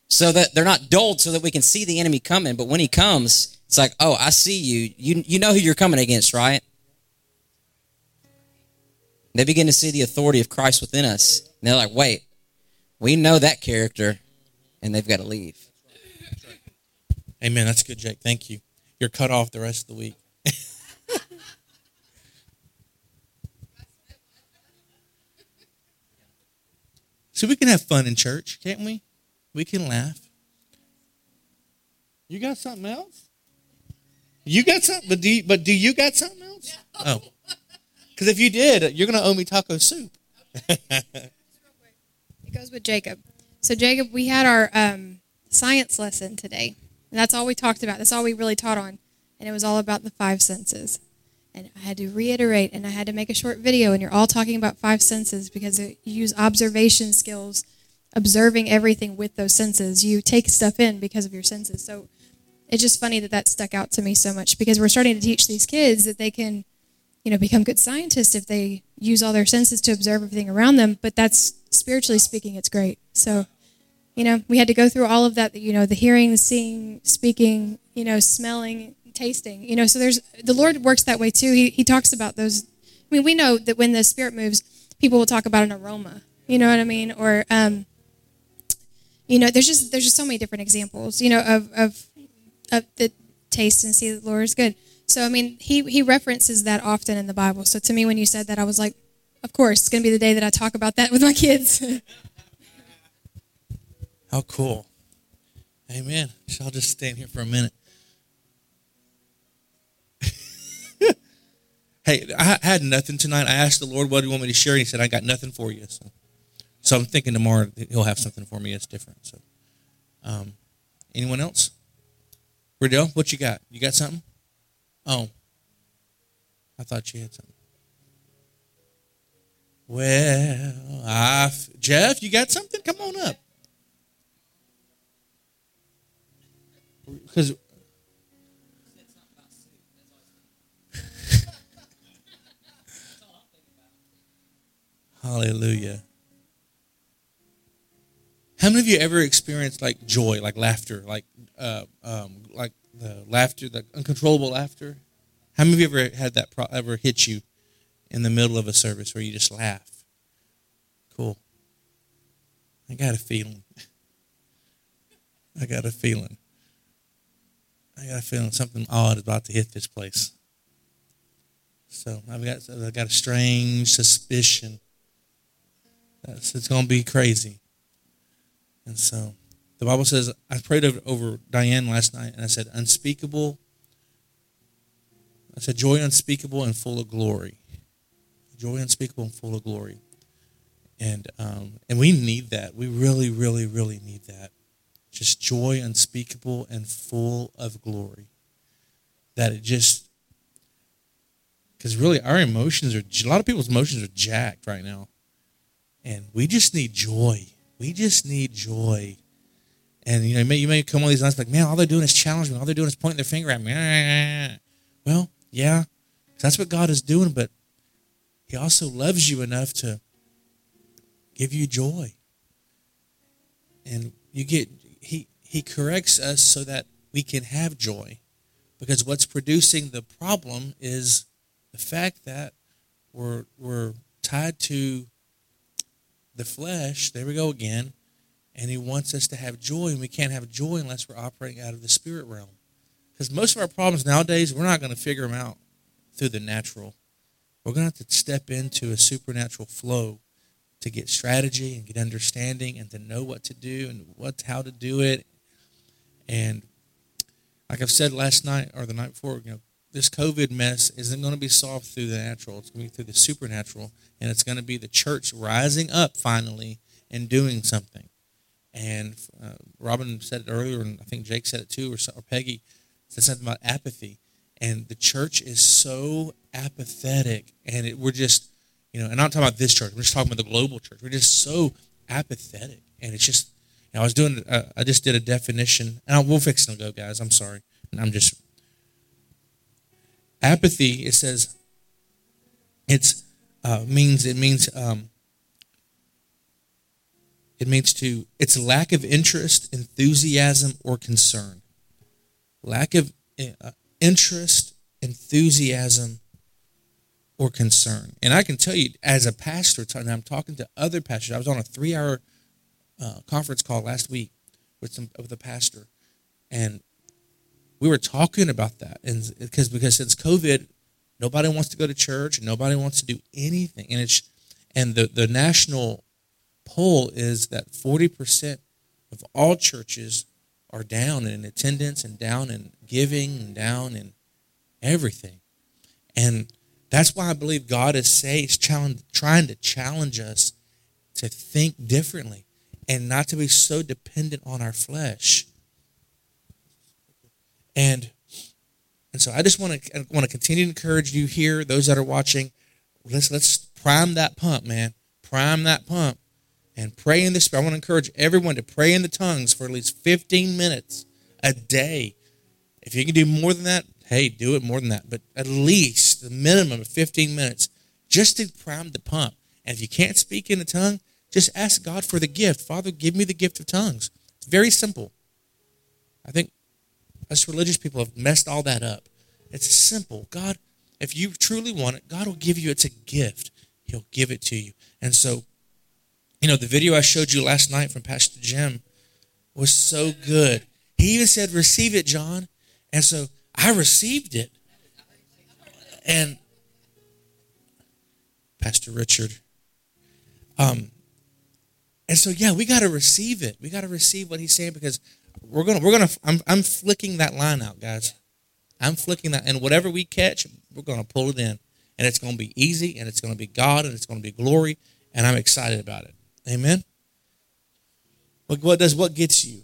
so that they're not dulled, so that we can see the enemy coming. But when he comes, it's like, oh, I see you. You, you know who you're coming against, right? They begin to see the authority of Christ within us. And they're like, wait, we know that character, and they've got to leave. Amen. That's good, Jake. Thank you. You're cut off the rest of the week. so we can have fun in church, can't we? We can laugh. You got something else? You got something, but do you, but do you got something else? Oh, because if you did, you're going to owe me taco soup. it goes with Jacob. So Jacob, we had our um, science lesson today, and that's all we talked about. That's all we really taught on. And it was all about the five senses. And I had to reiterate and I had to make a short video. And you're all talking about five senses because you use observation skills, observing everything with those senses. You take stuff in because of your senses. So it's just funny that that stuck out to me so much because we're starting to teach these kids that they can you know, become good scientists if they use all their senses to observe everything around them. But that's spiritually speaking, it's great. So, you know, we had to go through all of that. You know, the hearing, the seeing, speaking, you know, smelling, tasting. You know, so there's the Lord works that way too. He He talks about those. I mean, we know that when the Spirit moves, people will talk about an aroma. You know what I mean? Or um, you know, there's just there's just so many different examples. You know, of of of the taste and see that the Lord is good. So I mean, he he references that often in the Bible. So to me, when you said that, I was like, of course, it's going to be the day that I talk about that with my kids. How cool. Amen. So I'll just stand here for a minute. hey, I had nothing tonight. I asked the Lord, what do you want me to share? And he said, I got nothing for you. So, so I'm thinking tomorrow he'll have something for me that's different. So, um, anyone else? Riddell, what you got? You got something? Oh, I thought you had something. Well, I, Jeff, you got something? Come on up. Because Hallelujah. How many of you ever experienced like joy, like laughter, like uh, um, like the laughter, the uncontrollable laughter? How many of you ever had that pro- ever hit you in the middle of a service where you just laugh? Cool. I got a feeling. I got a feeling. I got a feeling something odd is about to hit this place. So I've got I've got a strange suspicion that it's going to be crazy. And so the Bible says I prayed over, over Diane last night, and I said unspeakable. I said joy unspeakable and full of glory. Joy unspeakable and full of glory. And um, and we need that. We really, really, really need that just joy unspeakable and full of glory. That it just, because really our emotions are, a lot of people's emotions are jacked right now. And we just need joy. We just need joy. And you know, you may, you may come on these nights like, man, all they're doing is challenging me. All they're doing is pointing their finger at me. Well, yeah, that's what God is doing, but He also loves you enough to give you joy. And you get he corrects us so that we can have joy. Because what's producing the problem is the fact that we're we're tied to the flesh. There we go again. And he wants us to have joy and we can't have joy unless we're operating out of the spirit realm. Because most of our problems nowadays we're not going to figure them out through the natural. We're going to have to step into a supernatural flow to get strategy and get understanding and to know what to do and what how to do it. And like I've said last night or the night before, you know, this COVID mess isn't going to be solved through the natural. It's going to be through the supernatural, and it's going to be the church rising up finally and doing something. And uh, Robin said it earlier, and I think Jake said it too, or, or Peggy said something about apathy. And the church is so apathetic, and it, we're just you know, and I'm not talking about this church. I'm just talking about the global church. We're just so apathetic, and it's just. Know, I was doing. Uh, I just did a definition, and I, we'll fix it. Go, guys. I'm sorry. I'm just apathy. It says it's uh, means it means um, it means to it's lack of interest, enthusiasm, or concern. Lack of uh, interest, enthusiasm, or concern. And I can tell you, as a pastor, and I'm talking to other pastors. I was on a three-hour uh, conference call last week with some with a pastor, and we were talking about that. And because because since COVID, nobody wants to go to church, nobody wants to do anything, and it's and the the national poll is that 40 percent of all churches are down in attendance and down in giving and down in everything, and that's why I believe God is saying, trying to challenge us to think differently and not to be so dependent on our flesh. And and so I just want to want to continue to encourage you here, those that are watching. Let's let's prime that pump, man. Prime that pump, and pray in the spirit. I want to encourage everyone to pray in the tongues for at least 15 minutes a day. If you can do more than that, hey, do it more than that. But at least the minimum of 15 minutes just to prime the pump. And if you can't speak in the tongue, just ask God for the gift. Father, give me the gift of tongues. It's very simple. I think us religious people have messed all that up. It's simple. God, if you truly want it, God will give you it. it's a gift. He'll give it to you. And so, you know, the video I showed you last night from Pastor Jim was so good. He even said, Receive it, John. And so I received it. And Pastor Richard. Um, and so yeah, we got to receive it. We got to receive what he's saying because we're gonna we're gonna I'm I'm flicking that line out, guys. I'm flicking that, and whatever we catch, we're gonna pull it in, and it's gonna be easy, and it's gonna be God, and it's gonna be glory, and I'm excited about it. Amen. But what does what gets you?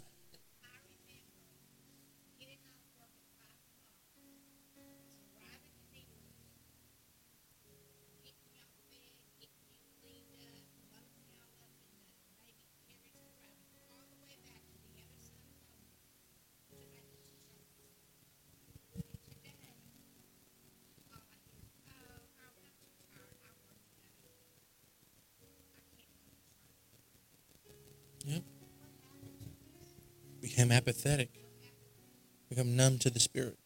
Become apathetic. Become numb to the spirit.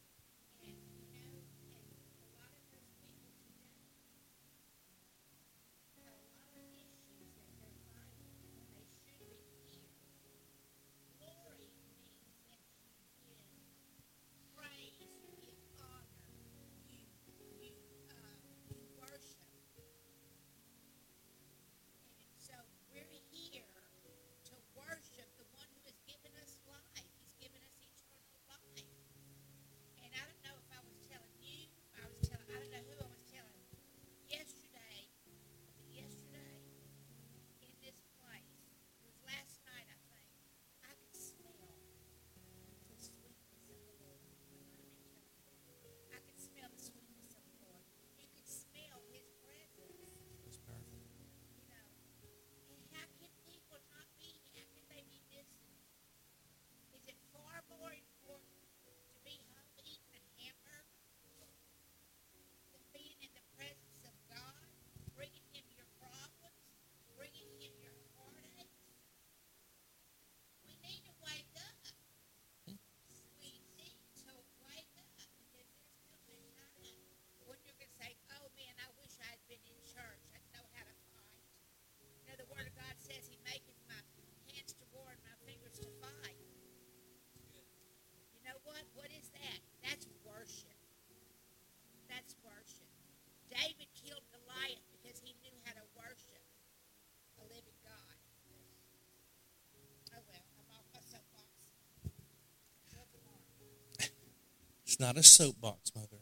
Not a soapbox, mother.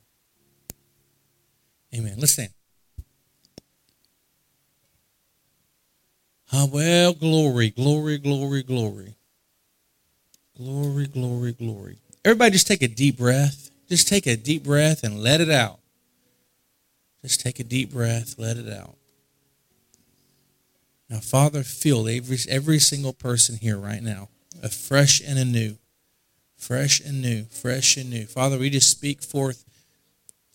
Amen. Let's stand. Ah, well, glory, glory, glory, glory. Glory, glory, glory. Everybody just take a deep breath. Just take a deep breath and let it out. Just take a deep breath, let it out. Now, Father, fill every, every single person here right now, afresh and anew fresh and new, fresh and new. Father, we just speak forth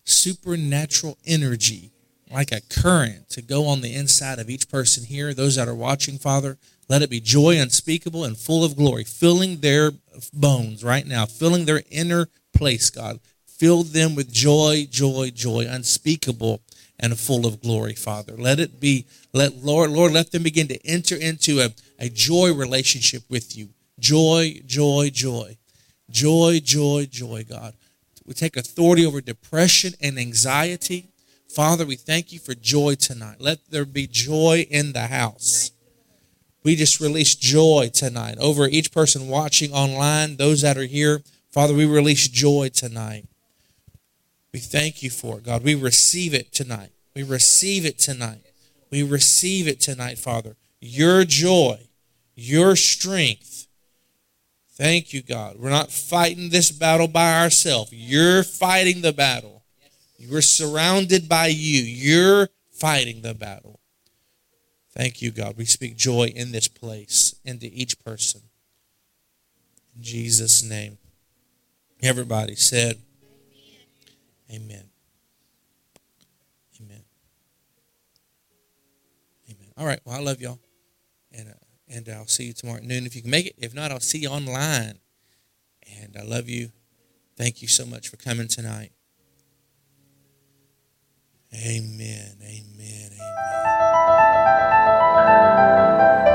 supernatural energy like a current to go on the inside of each person here, those that are watching, Father. Let it be joy unspeakable and full of glory, filling their bones right now, filling their inner place, God. Fill them with joy, joy, joy, unspeakable and full of glory, Father. Let it be, let Lord, Lord, let them begin to enter into a, a joy relationship with you. Joy, joy, joy. Joy, joy, joy, God. We take authority over depression and anxiety. Father, we thank you for joy tonight. Let there be joy in the house. We just release joy tonight over each person watching online, those that are here. Father, we release joy tonight. We thank you for it, God. We receive it tonight. We receive it tonight. We receive it tonight, Father. Your joy, your strength. Thank you, God. We're not fighting this battle by ourselves. You're fighting the battle. We're surrounded by you. You're fighting the battle. Thank you, God. We speak joy in this place into each person. In Jesus' name. Everybody said, Amen. Amen. Amen. All right. Well, I love y'all. And I'll see you tomorrow at noon if you can make it. If not, I'll see you online. And I love you. Thank you so much for coming tonight. Amen. Amen. Amen.